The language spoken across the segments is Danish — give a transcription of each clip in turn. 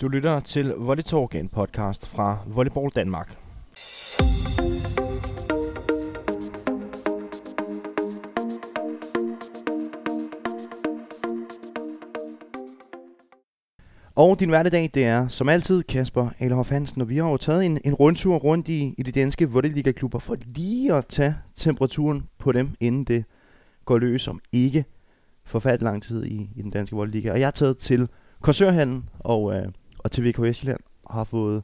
Du lytter til Volley Talk, en podcast fra Volleyball Danmark. Og din hverdag, det er som altid Kasper Alehoff Hansen, og vi har jo taget en, en rundtur rundt i, i de danske Volleyliga-klubber for lige at tage temperaturen på dem, inden det går løs om ikke forfærdelig lang tid i, i den danske Volleyliga. Og jeg er taget til Korsørhallen og, øh, og til VK Vestjylland og har fået,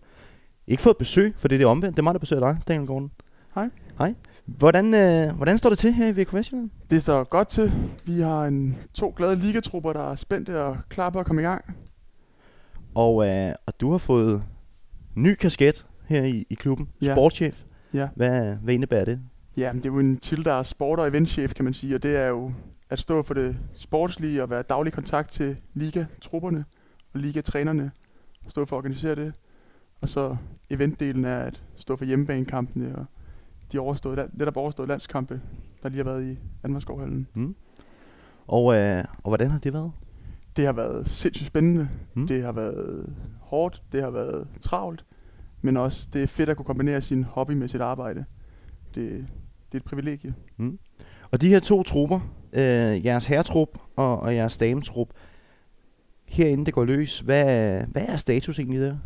ikke fået besøg, for det er det omvendt. Det er mig, der besøger dig, Daniel Gordon. Hej. Hej. Hvordan, øh, hvordan står det til her i VK Vestjylland? Det står godt til. Vi har en, to glade ligatrupper, der er spændte og klar på at komme i gang. Og, øh, og du har fået ny kasket her i, i klubben, Ja. sportschef. Ja. Hvad, hvad indebærer det? Ja, det er jo en til, der er sport- og eventchef, kan man sige, og det er jo at stå for det sportslige og være daglig kontakt til ligatrupperne og ligatrænerne, stå for at organisere det. Og så eventdelen er at stå for hjemmebanekampene og de overståede, netop overståede landskampe, der lige har været i Danmarkskovhallen. Mm. Og, øh, og hvordan har det været? Det har været sindssygt spændende. Mm. Det har været hårdt, det har været travlt, men også det er fedt at kunne kombinere sin hobby med sit arbejde. Det, det er et privilegie. Og de her to trupper, øh, jeres herretrup og, og jeres dametrup, herinde det går løs, hvad, hvad er status egentlig der?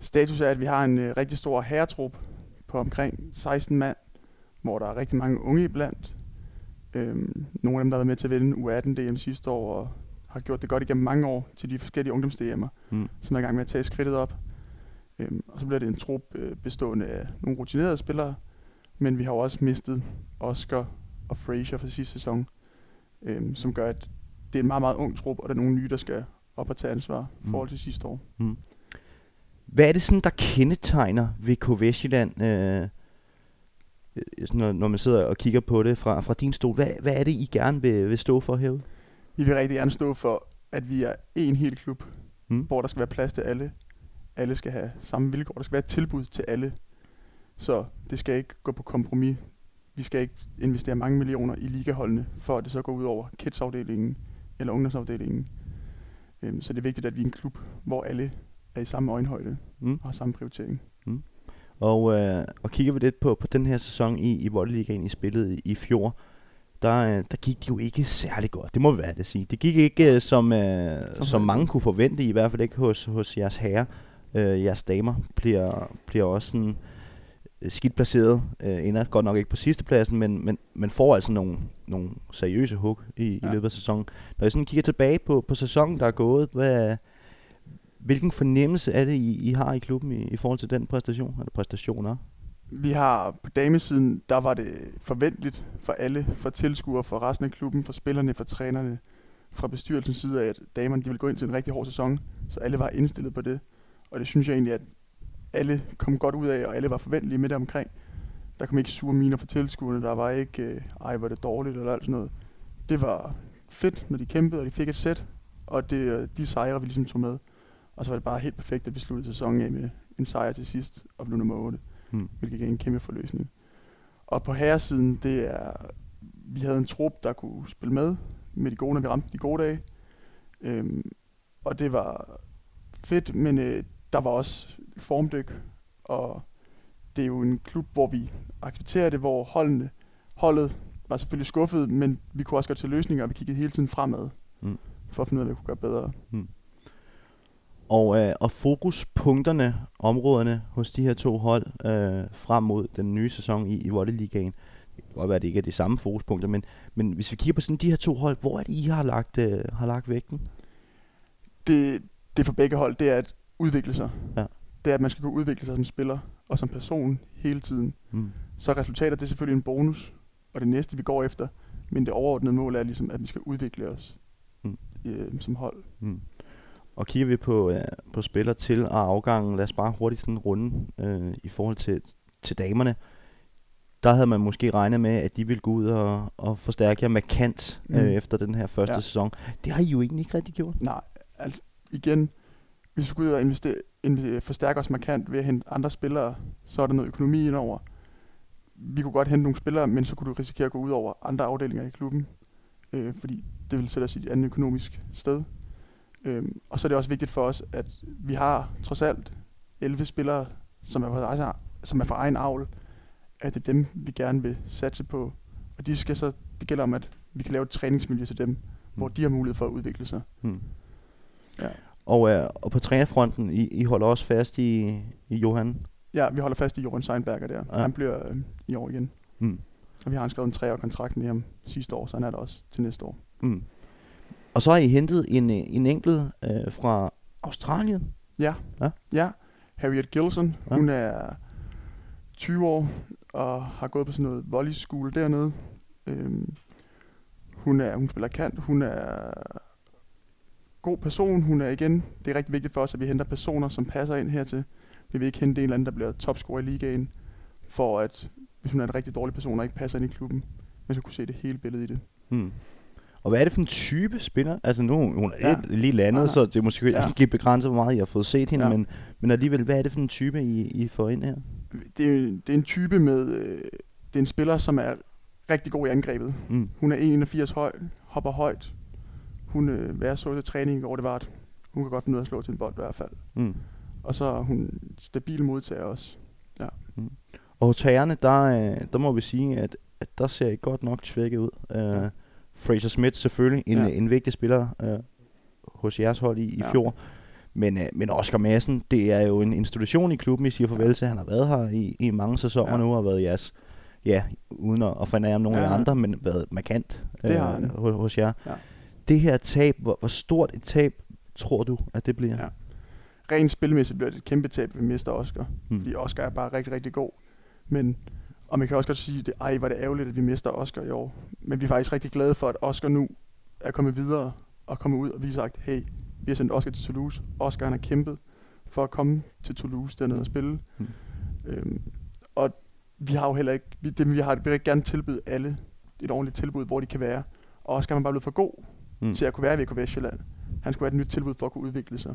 Status er, at vi har en øh, rigtig stor herretrup på omkring 16 mand, hvor der er rigtig mange unge iblandt. Øhm, nogle af dem, der har været med til at vinde U18-DM sidste år, og har gjort det godt igennem mange år til de forskellige ungdoms-DM'er, Mm. som er i gang med at tage skridtet op. Øhm, og så bliver det en trup øh, bestående af nogle rutinerede spillere, men vi har jo også mistet Oscar og Frazier fra sidste sæson, øhm, som gør, at det er en meget, meget ung trup, og der er nogle nye, der skal op og tage ansvar i Mm. forhold til sidste år. Hvad er det sådan, der kendetegner VK Vestjylland, øh, øh, når, når man sidder og kigger på det fra, fra din stol? Hvad, hvad er det, I gerne vil, vil stå for herude? Vi vil rigtig gerne stå for, at vi er en hel klub, Mm. hvor der skal være plads til alle. Alle skal have samme vilkår. Der skal være et tilbud til alle. Så det skal ikke gå på kompromis. Vi skal ikke investere mange millioner i ligaholdene, for at det så går ud over kidsafdelingen eller ungdomsafdelingen. Øhm, Så det er vigtigt, at vi er en klub, hvor alle er i samme øjenhøjde Mm. og har samme prioritering. Og, øh, og kigger vi lidt på, på den her sæson i, i Volleyligaen, I spillede i, i fjor, der, øh, der gik det jo ikke særlig godt. Det må være det at sige. Det gik ikke øh, som, øh, som, Som mange kunne forvente, i hvert fald ikke hos, hos jeres herrer. Øh, jeres damer bliver, bliver også sådan skidt placeret. Øh, ender godt nok ikke på sidste pladsen, men, men, men får altså nogle, nogle seriøse hug i, ja. i løbet af sæsonen. Når jeg sådan kigger tilbage på, på sæsonen, der er gået, hvad, hvilken fornemmelse er det, I, I har i klubben i, i forhold til den præstation, eller præstationer? Vi har på damesiden, der var det forventeligt for alle, for tilskuere, for resten af klubben, for spillerne, for trænerne, fra bestyrelsens side af, at damerne de ville gå ind til en rigtig hård sæson, så alle var indstillet på det. Og det synes jeg egentlig, at alle kom godt ud af, og alle var forventelige med det omkring. Der kom ikke sure miner fra tilskuerne, der var ikke, øh, ej, var det dårligt, eller alt sådan noget. Det var fedt, når de kæmpede, og de fik et sæt, og det, øh, de sejre, vi ligesom tog med. Og så var det bare helt perfekt, at vi sluttede sæsonen af med en sejr til sidst, og blev nummer 8 Hmm. hvilket gav en kæmpe forløsning. Og på herresiden, det er, vi havde en trup, der kunne spille med, med de gode, når vi ramte de gode dage. Øhm, og det var fedt, men øh, der var også formdyk, og det er jo en klub, hvor vi accepterer det, hvor holdene, holdet var selvfølgelig skuffet, men vi kunne også godt til løsninger, og vi kiggede hele tiden fremad, Mm. for at finde ud af, hvad vi kunne gøre bedre. Og, øh, og fokuspunkterne, områderne hos de her to hold øh, frem mod den nye sæson i, i Volleyligaen. Det kan godt være, at det ikke er de samme fokuspunkter, men, men hvis vi kigger på sådan de her to hold, hvor er det, I har lagt, øh, har lagt vægten? det, det for begge hold, det er at udvikle sig. Ja. Det er, at man skal kunne udvikle sig som spiller og som person hele tiden. Mm. Så resultater, det er selvfølgelig en bonus, og det næste, vi går efter. Men det overordnede mål er ligesom, at vi skal udvikle os Mm. øh, som hold. Mm. Og kigger vi på, øh, på spiller til og afgangen, lad os bare hurtigt sådan runde øh, i forhold til, til damerne. Der havde man måske regnet med, at de ville gå ud og, og forstærke jer markant øh, Mm. efter den her første ja. Sæson. Det har I jo egentlig ikke rigtig gjort. Nej, altså igen, hvis vi skulle ud og investere, investere, forstærke os markant ved at hente andre spillere, så er der noget økonomi indover. Vi kunne godt hente nogle spillere, men så kunne du risikere at gå ud over andre afdelinger i klubben, øh, fordi det ville sætte os i et andet økonomisk sted. Øhm, og så er det også vigtigt for os, at vi har trods alt 11 spillere, som er fra egen, som er fra egen avl, at det er dem, vi gerne vil satse på. Og de skal så, det gælder om, at vi kan lave et træningsmiljø til dem, mm. hvor de har mulighed for at udvikle sig. Hmm. Ja. Og, øh, og på trænerfronten, I, I holder også fast i, i Johan? Ja, vi holder fast i Johan Seinberger der. Ja. Han bliver øh, i år igen. Mm. Og vi har skrevet en treårig kontrakt med ham sidste år, så han er der også til næste år. Mm. Og så har I hentet en, øh, en enkelt øh, fra Australien. Ja. Ja. ja. Harriet Gilson, Ja. hun er 20 år og har gået på sådan noget volley school dernede. Øhm, hun, er, hun spiller kant, hun er god person, hun er igen, det er rigtig vigtigt for os, at vi henter personer, som passer ind hertil. Vi vil ikke hente en eller anden, der bliver topscorer i ligaen, for at hvis hun er en rigtig dårlig person og ikke passer ind i klubben, men så kunne se det hele billede i det. Mm. Og hvad er det for en type spiller? Altså nu, hun er Ja. lige landet, Nej, så det er måske Ja. ikke begrænset, hvor meget I har fået set hende, Ja. men, men alligevel, hvad er det for en type, I, I får ind her? Det er, det er en type med, øh, det er en spiller, som er rigtig god i angrebet. Mm. Hun er 1,81 høj, hopper højt. Hun, øh, jeg så til træning i går, det var, at hun kan godt finde ud af at slå til en bold i hvert fald. Mm. Og så er hun stabil modtager også. Og hos herrerne, der, øh, der må vi sige, at, at der ser I godt nok svækket ud. Uh, Ja. Fraser Smith selvfølgelig, en, Ja. en vigtig spiller uh, hos jeres hold i, i Ja. fjor. Men, uh, men Oscar Madsen, det er jo en institution i klubben, I siger farvel Ja. til. Han har været her i, i mange sæsoner Ja. nu, og har været jeres, ja, uden at, at fornærme nogen af Ja. jer andre, men været markant han. hos, hos jer. Ja. Det her tab, hvor, hvor stort et tab tror du, at det bliver? Ja. Rent spilmæssigt bliver det et kæmpe tab, vi mister Oscar. Hmm. Fordi Oscar er bare rigtig, rigtig god. Men, og man kan også godt sige, at ej, var det ærgerligt, at vi mister Oscar i år. Men vi er faktisk rigtig glade for, at Oscar nu er kommet videre og kommet ud og vi har sagt, hey, vi har sendt Oscar til Toulouse. Oscar han har kæmpet for at komme til Toulouse dernede og spille. Hmm. Øhm, og vi har jo heller ikke, vi, det, vi har vi vil gerne tilbyde alle et ordentligt tilbud, hvor de kan være. Og Oscar er bare blevet for god Mm. til at kunne være i VK Vestjylland. Han skulle have et nyt tilbud for at kunne udvikle sig.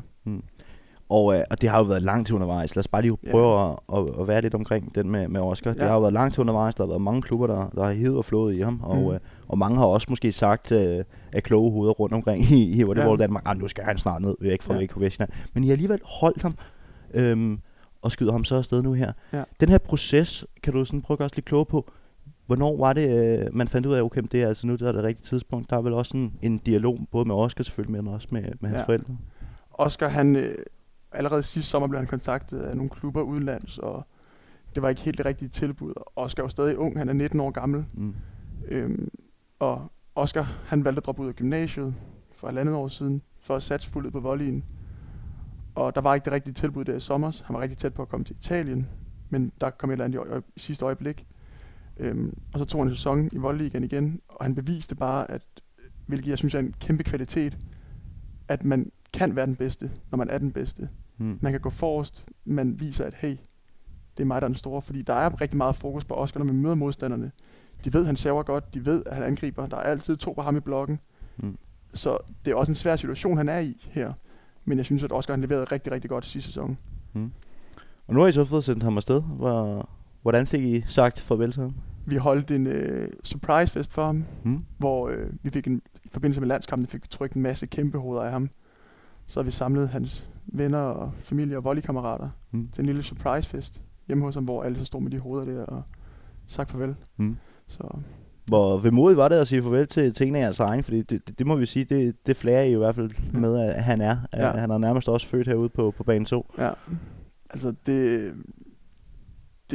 Og, øh, og det har jo været langt til undervejs. Lad os bare lige prøve at, at, at være lidt omkring den med, med Oscar. Ja. Det har jo været langt til undervejs. Der har været mange klubber, der, der har hivet og flået i ham. Og, Mm. øh, og mange har også måske sagt øh, af kloge hoveder rundt omkring i, i Volleyball Ja. Danmark, ah, nu skal han snart ned væk fra Ja. VK Vestjylland. Men I har alligevel holdt ham øhm, og skyder ham så afsted nu her. Ja. Den her proces, kan du sådan prøve at gøre os lidt klog på, Hvornår var det, øh, man fandt ud af, okay, det er altså nu, der er det rigtige tidspunkt. Der er vel også en, en dialog, både med Oscar selvfølgelig, men også med, med hans Ja. forældre. Oscar, han, øh, allerede sidste sommer blev han kontaktet af nogle klubber udenlands, og det var ikke helt det rigtige tilbud. Oscar er jo stadig ung, han er 19 år gammel. Mm. Øhm, og Oscar, han valgte at droppe ud af gymnasiet for halvandet år siden, for at satse fuldt på volleyen. Og der var ikke det rigtige tilbud der i sommer. Han var rigtig tæt på at komme til Italien, men der kom et eller andet i, øje, i sidste øjeblik. Øhm, og så tog han en sæson i volleyligaen igen, og han beviste bare, at, hvilket jeg synes er en kæmpe kvalitet, at man kan være den bedste, når man er den bedste. Mm. Man kan gå forrest, man viser, at hey, det er mig, der er den store. Fordi der er rigtig meget fokus på Oscar, når vi møder modstanderne. De ved, at han server godt, de ved, at han angriber. Der er altid to på ham i blokken. Mm. Så det er også en svær situation, han er i her. Men jeg synes, at Oscar han leverede rigtig, rigtig godt sidste sæson. Og nu har I så fået sendt ham afsted. Hvor, hvordan fik I sagt farvel til ham? Vi holdt en øh, surprise fest for ham, Mm. hvor øh, vi fik en, i forbindelse med landskampen fik trykt en masse kæmpe hoveder af ham. Så vi samlet hans venner og familie og volleykammerater Mm. til en lille surprise fest hjemme hos ham, hvor alle så stod med de hoveder der og sagt farvel. Mm. Så Hvor vemodigt var det at sige farvel til, til en af jeres egen? Fordi det, det, det må vi sige, det, det flærer I i hvert fald Ja. med, at han er. Ja. Han er nærmest også født herude på, på bane 2. ja, altså det,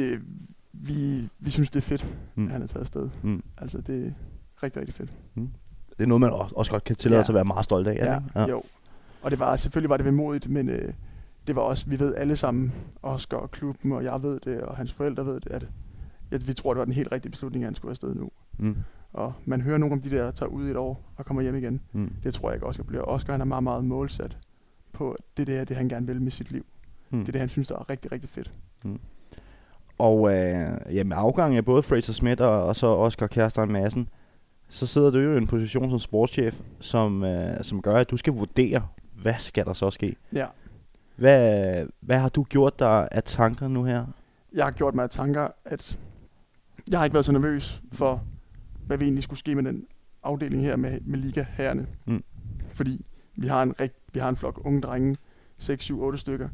det vi, vi synes det er fedt, Mm. at han er taget afsted. Mm. Altså det er rigtig, rigtig fedt. Det er noget, man også, godt kan tillade Ja. sig at være meget stolt af. det ikke? ja, jo. Og det var, selvfølgelig var det vemodigt, men øh, det var også, vi ved alle sammen, Oscar og klubben, og jeg ved det, og hans forældre ved det, at, at vi tror, det var den helt rigtige beslutning, at han skulle afsted nu. Mm. Og man hører nogle om de der, der tager ud i et år og kommer hjem igen. Mm. Det tror jeg ikke, Oscar bliver. Oscar han er meget, meget målsat på, det der, det han gerne vil med sit liv. Mm. Det er det, han synes, der er rigtig, rigtig fedt. Og øh, ja, med afgang af både Fraser Smith og, og så Oscar Kjærstein Madsen, så sidder du jo i en position som sportschef, som, øh, som gør, at du skal vurdere, hvad skal der så ske? Ja. Hvad, hvad har du gjort dig af tanker nu her? Jeg har gjort mig af tanker, at jeg har ikke været så nervøs for, hvad vi egentlig skulle ske med den afdeling her med, med liga-herrene. Mm. Fordi vi har en rigt, vi har en flok unge drenge, 6, 7, 8 stykker,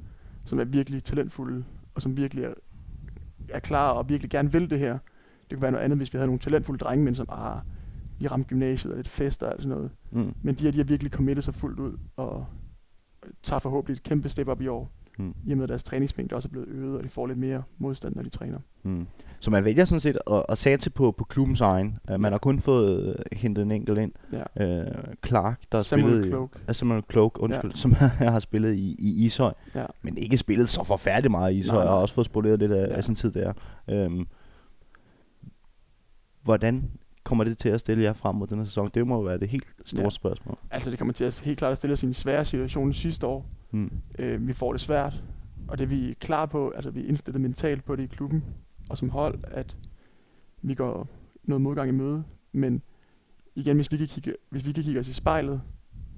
som er virkelig talentfulde, og som virkelig er, er klar og virkelig gerne vil det her. Det kunne være noget andet, hvis vi havde nogle talentfulde drenge, men som ah, lige ramte gymnasiet og lidt fester og sådan noget. Mm. Men de her, de har virkelig committet sig fuldt ud, og tager forhåbentlig et kæmpe step op i år, Mm. i og med at deres træningsmængde også er blevet øget, og de får lidt mere modstand, når de træner. Mm. Så man vælger sådan set at, at satse på, på klubbens egen. Uh, man Ja. har kun fået uh, hentet en enkelt ind. Ja. Uh, Clark, der Samuel spillet... i- Cloak. Uh, Samuel Cloak, undskyld, ja. som har spillet i, i Ishøj. Ja. Men ikke spillet så forfærdeligt meget i Ishøj, Nej, og nej. har også fået spoleret lidt af. Ja. af sin tid der. Um, hvordan kommer det til at stille jer frem mod den her sæson? Det må jo være det helt store Ja. spørgsmål. Altså det kommer til at helt klart at stille os i en svær situation sidste år. Mm. Øh, vi får det svært, og det er vi klar på, altså vi er indstillet mentalt på det i klubben, og som hold, at vi går noget modgang i møde. Men igen, hvis vi kan kigge, hvis vi kan kigge os i spejlet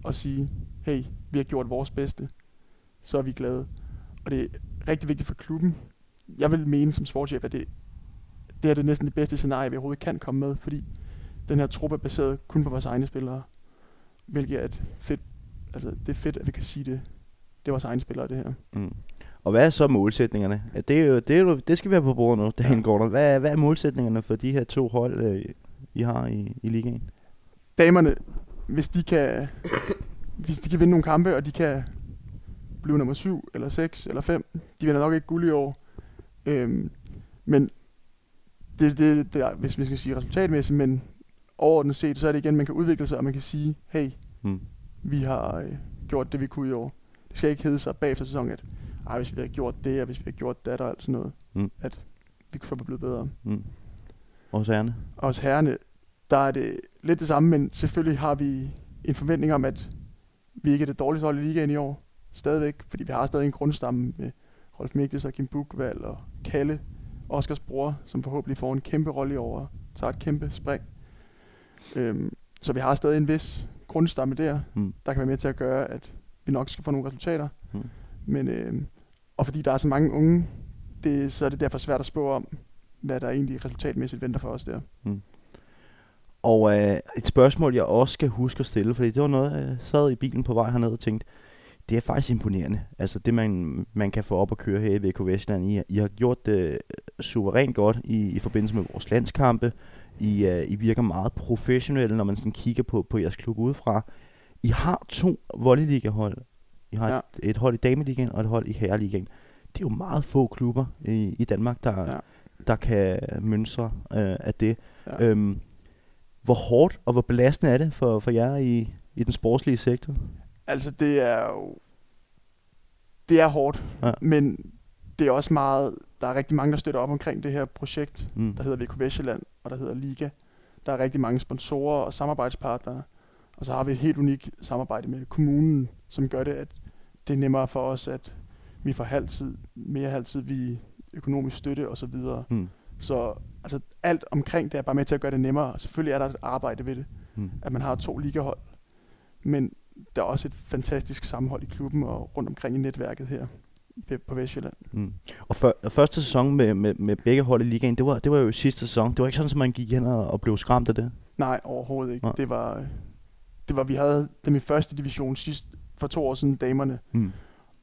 og sige, hey, vi har gjort vores bedste, så er vi glade. Og det er rigtig vigtigt for klubben. Jeg vil mene som sportschef, at det, det er det næsten det bedste scenarie, vi overhovedet kan komme med, fordi den her truppe er baseret kun på vores egne spillere, hvilket er et fedt, altså det er fedt, at vi kan sige det. Det er vores egne spillere, det her. Mm. Og hvad er så målsætningerne? Ja, det, er jo, det, er jo, det skal vi have på bordet nu, Daniel Ja. Gordon. Hvad, er- hvad er målsætningerne for de her to hold, øh, I har i, i ligaen? Damerne, hvis de kan, hvis de kan vinde nogle kampe, og de kan blive nummer 7, eller 6, eller 5, de vinder nok ikke guld i år. Øhm, men det, det, det er, hvis vi skal sige resultatmæssigt, men overordnet set, så er det igen, man kan udvikle sig, og man kan sige, hey, Mm. vi har øh, gjort det, vi kunne i år. Det skal ikke hedde sig bagefter sæsonen, at Ej, hvis vi havde gjort det, og hvis vi havde gjort det, og alt sådan noget, Mm. at vi kunne være blevet bedre. Mm. Og hos herrene? Og hos herrene, der er det lidt det samme, men selvfølgelig har vi en forventning om, at vi ikke er det dårligste hold i ligaen i år. Stadigvæk, fordi vi har stadig en grundstamme med Rolf Mikles og Kim Bukvald og Kalle, Oskars bror, som forhåbentlig får en kæmpe rolle i år tager et kæmpe spring. Øhm, så vi har stadig en vis grundstamme der, Mm. der kan være med til at gøre, at vi nok skal få nogle resultater. Mm. Men, øhm, og fordi der er så mange unge, det, så er det derfor svært at spå om, hvad der egentlig resultatmæssigt venter for os der. Og øh, et spørgsmål, jeg også skal huske at stille, fordi det var noget, jeg sad i bilen på vej herned og tænkte, det er faktisk imponerende. Altså det, man, man kan få op at køre her i VK Vestland. I, I har gjort det øh, suverænt godt i, i forbindelse med vores landskampe. I, øh, I virker meget professionelle, når man sådan kigger på, på jeres klub udefra. I har to volleyliga-hold. I har Ja. et, et hold i dameligaen og et hold i herreligaen. Det er jo meget få klubber i, i Danmark, der, ja. der kan mønstre øh, af det. Ja. Øhm, hvor hårdt og hvor belastende er det for, for jer i, i den sportslige sektor? Altså, det er jo... Det er hårdt, Ja. men det er også meget... Der er rigtig mange, der støtter op omkring det her projekt, Mm. der hedder VK Vestjylland, og der hedder Liga. Der er rigtig mange sponsorer og samarbejdspartnere. Og så har vi et helt unikt samarbejde med kommunen, som gør det, at det er nemmere for os, at vi får halvtid, mere halvtid, vi økonomisk støtte osv. Mm. Så altså, alt omkring det er bare med til at gøre det nemmere. Selvfølgelig er der et arbejde ved det, Mm. at man har to ligahold. Men der er også et fantastisk sammenhold i klubben og rundt omkring i netværket her på Vestjylland. Mm. Og, før, og første sæson med, med, med begge hold i ligaen, det var, det var jo sidste sæson. Det var ikke sådan, at man gik hen og, og blev skræmt af det. Nej, overhovedet ikke. Nej. Det var, det var, vi havde dem i første division sidst for to år siden, damerne. Mm.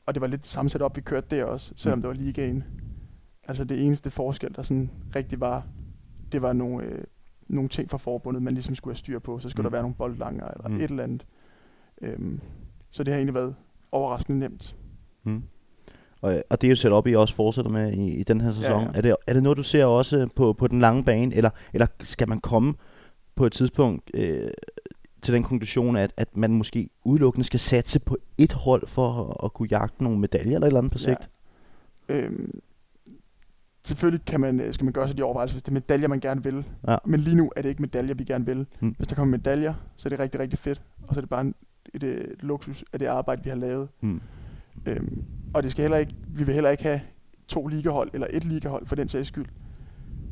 Og det var lidt det samme setup, vi kørte der også, selvom Mm. det var ligaen. Altså det eneste forskel, der sådan rigtig var, det var nogle, øh, nogle ting fra forbundet, man ligesom skulle have styr på. Så skulle Mm. der være nogle boldlanger eller Mm. et eller andet. Øhm, så det har egentlig været overraskende nemt. Mm. Og, og det er jo set op, I også fortsætter med i, i den her sæson. ja. Er, det, er det noget, du ser også på, på den lange bane, eller, eller skal man komme på et tidspunkt øh, til den konklusion, at, at man måske udelukkende skal satse på et hold for at, at kunne jagte nogle medaljer eller et eller andet på sigt? Ja. Øhm, selvfølgelig kan man, øh, skal man gøre sig de overvejelser, hvis det er medaljer, man gerne vil. Ja. Men lige nu er det ikke medaljer, vi gerne vil. Mm. Hvis der kommer medaljer, så er det rigtig, rigtig fedt. Og så er det bare en, et, et luksus af det arbejde, vi har lavet. Mm. Øhm, og det skal heller ikke, vi vil heller ikke have to ligahold, eller et ligahold for den sags skyld,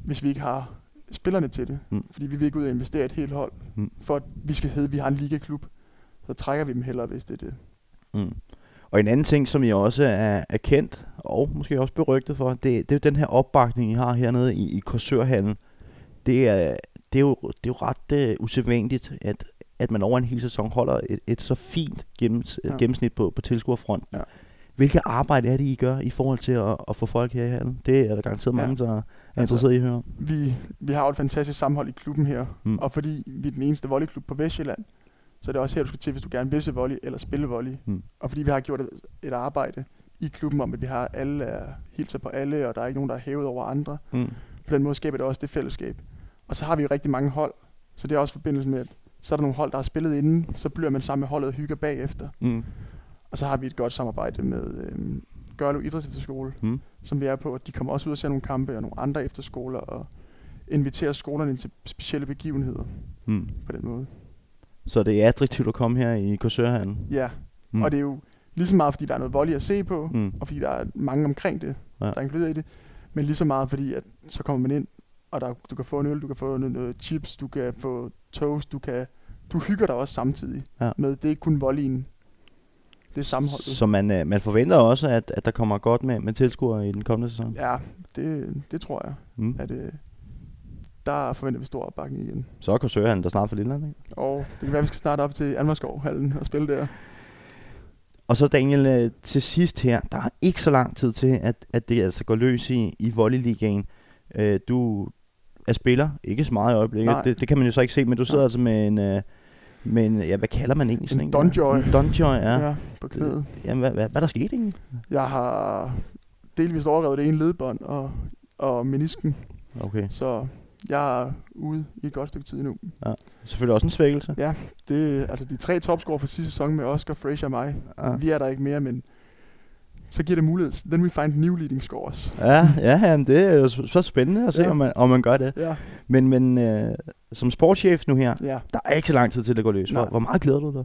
hvis vi ikke har spillerne til det. Mm. Fordi vi vil ikke ud og investere et helt hold. Mm. For at vi skal hedde, at vi har en ligaklub, så trækker vi dem hellere, hvis det er det. Mm. Og en anden ting, som I også er, er kendt, og måske også berygtet for, det, det er jo den her opbakning, I har hernede i, i Korsørhallen. Det er, det er jo, det er jo ret uh, usædvanligt, at at man over en hel sæson holder et, et så fint gennems, Ja. gennemsnit på, på tilskuerfronten. Ja. Hvilket arbejde er det, I gør i forhold til at, at få folk her i hallen? Det er der garanteret Ja. mange, der er Altså, interesseret i at høre. Vi, vi har jo et fantastisk sammenhold i klubben her, Mm. mm. og fordi vi er den eneste volleyklub på Vestjylland, så er det også her, du skal til, hvis du gerne vil se volley eller spille volley. Mm. Og fordi vi har gjort et, et arbejde i klubben om, at vi har alle er hilser på alle, og der er ikke nogen, der er hævet over andre. Mm. På den måde skaber det også det fællesskab. Og så har vi jo rigtig mange hold, så det er også forbindelse med, at så er der nogle hold, der har spillet inden, så bliver man sammen med holdet og hygger bagefter. Mm. Og så har vi et godt samarbejde med øhm, Gørlev Idrætsefterskole, Mm. som vi er på. De kommer også ud og ser nogle kampe og nogle andre efterskoler, og inviterer skolerne ind til specielle begivenheder Mm. på den måde. Så det er attraktivt at komme her i Korsørhallen. Ja, Mm. og det er jo lige så meget, fordi der er noget volley at se på, mm. Og fordi der er mange omkring det, ja. der er inkluderet i det, men lige så meget, fordi at så kommer man ind, og der, du kan få en øl, du kan få noget, noget chips, du kan få toast, du kan du hygger dig også samtidig Ja. med, det er ikke kun volleyen, det er sammenholdet. Så man, øh, man forventer også, at, at der kommer godt med, med tilskuere i den kommende sæson. Ja, det, det tror jeg, Mm. at øh, der forventer vi stor opbakning igen. Så er Korsørhallen der snart for Lilleland, ikke? Og det kan være, at vi skal starte op til Almerskovhallen og spille der. Og så Daniel, øh, til sidst her, der er ikke så lang tid til, at, at det altså går løs i, i volleyligaen. Øh, du er spiller, ikke så meget i øjeblikket, det, det kan man jo så ikke se, men du sidder Nej. altså med en, øh, med en, ja, hvad kalder man egentlig sådan En Donjoy. En Donjoy, ja. ja. ja på knæet. Jamen, hvad, hvad, hvad er der sket egentlig? Jeg har delvist overrevet det ene ledbånd og, og menisken, Okay, så jeg er ude i et godt stykke tid nu. selvfølgelig også en svækkelse. Ja, det altså de tre topscorer fra sidste sæson med Oscar, Fraser og mig. Ja. Vi er der ikke mere, men så giver det mulighed. Then we find new leading scores. Ja, ja jamen, det er jo så spændende at se, Ja. om, man, om man gør det. Ja, Men, men øh, som sportschef nu her, ja. der er ikke så lang tid til, det går løs. Hvor, hvor meget glæder du dig?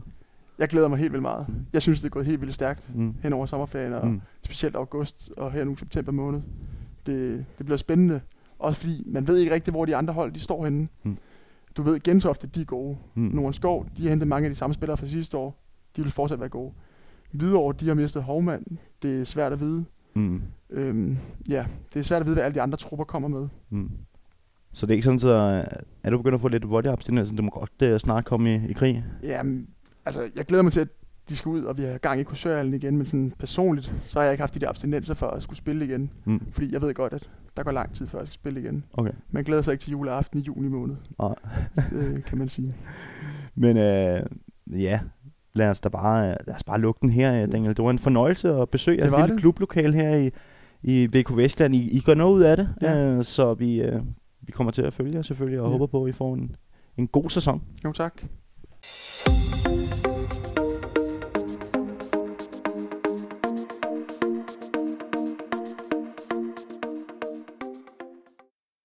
Jeg glæder mig helt vildt meget. Mm. Jeg synes, det er gået helt vildt stærkt Mm. hen over sommerferien, og Mm. specielt august og her nu september måned. Det, det bliver spændende. Også fordi man ved ikke rigtigt, hvor de andre hold de står henne. Mm. Du ved, Gentofte, de er gode. Mm. Norden Skov, de har hentet mange af de samme spillere fra sidste år. De vil fortsat være gode. Hvidovre, de har mistet Hovmand. Det er svært at vide. Mm. Øhm, ja, det er svært at vide, hvad alle de andre trupper kommer med. Mm. Så det er ikke sådan, så øh, er du begyndt at få lidt volleyabstinens, så du må godt uh, snart komme i, i krig? Jamen, altså, jeg glæder mig til, at de skal ud, og vi har gang i kursørhallen igen, men sådan personligt, så har jeg ikke haft de der abstinenser for at skulle spille igen. Mm. Fordi jeg ved godt, at der går lang tid, før jeg skal spille igen. Okay. Man glæder sig ikke til juleaften i juni måned, Nej. øh, kan man sige. Men øh, ja, lad os da bare, lad os bare lukke den her, øh, Daniel. Det var en fornøjelse at besøge jeres var lille det. klublokal her i, i VK Vestland. I, I gør noget ud af det, Ja. øh, så vi, øh, vi kommer til at følge jer selvfølgelig, og Ja. håber på, at I får en, en god sæson. Jo, tak.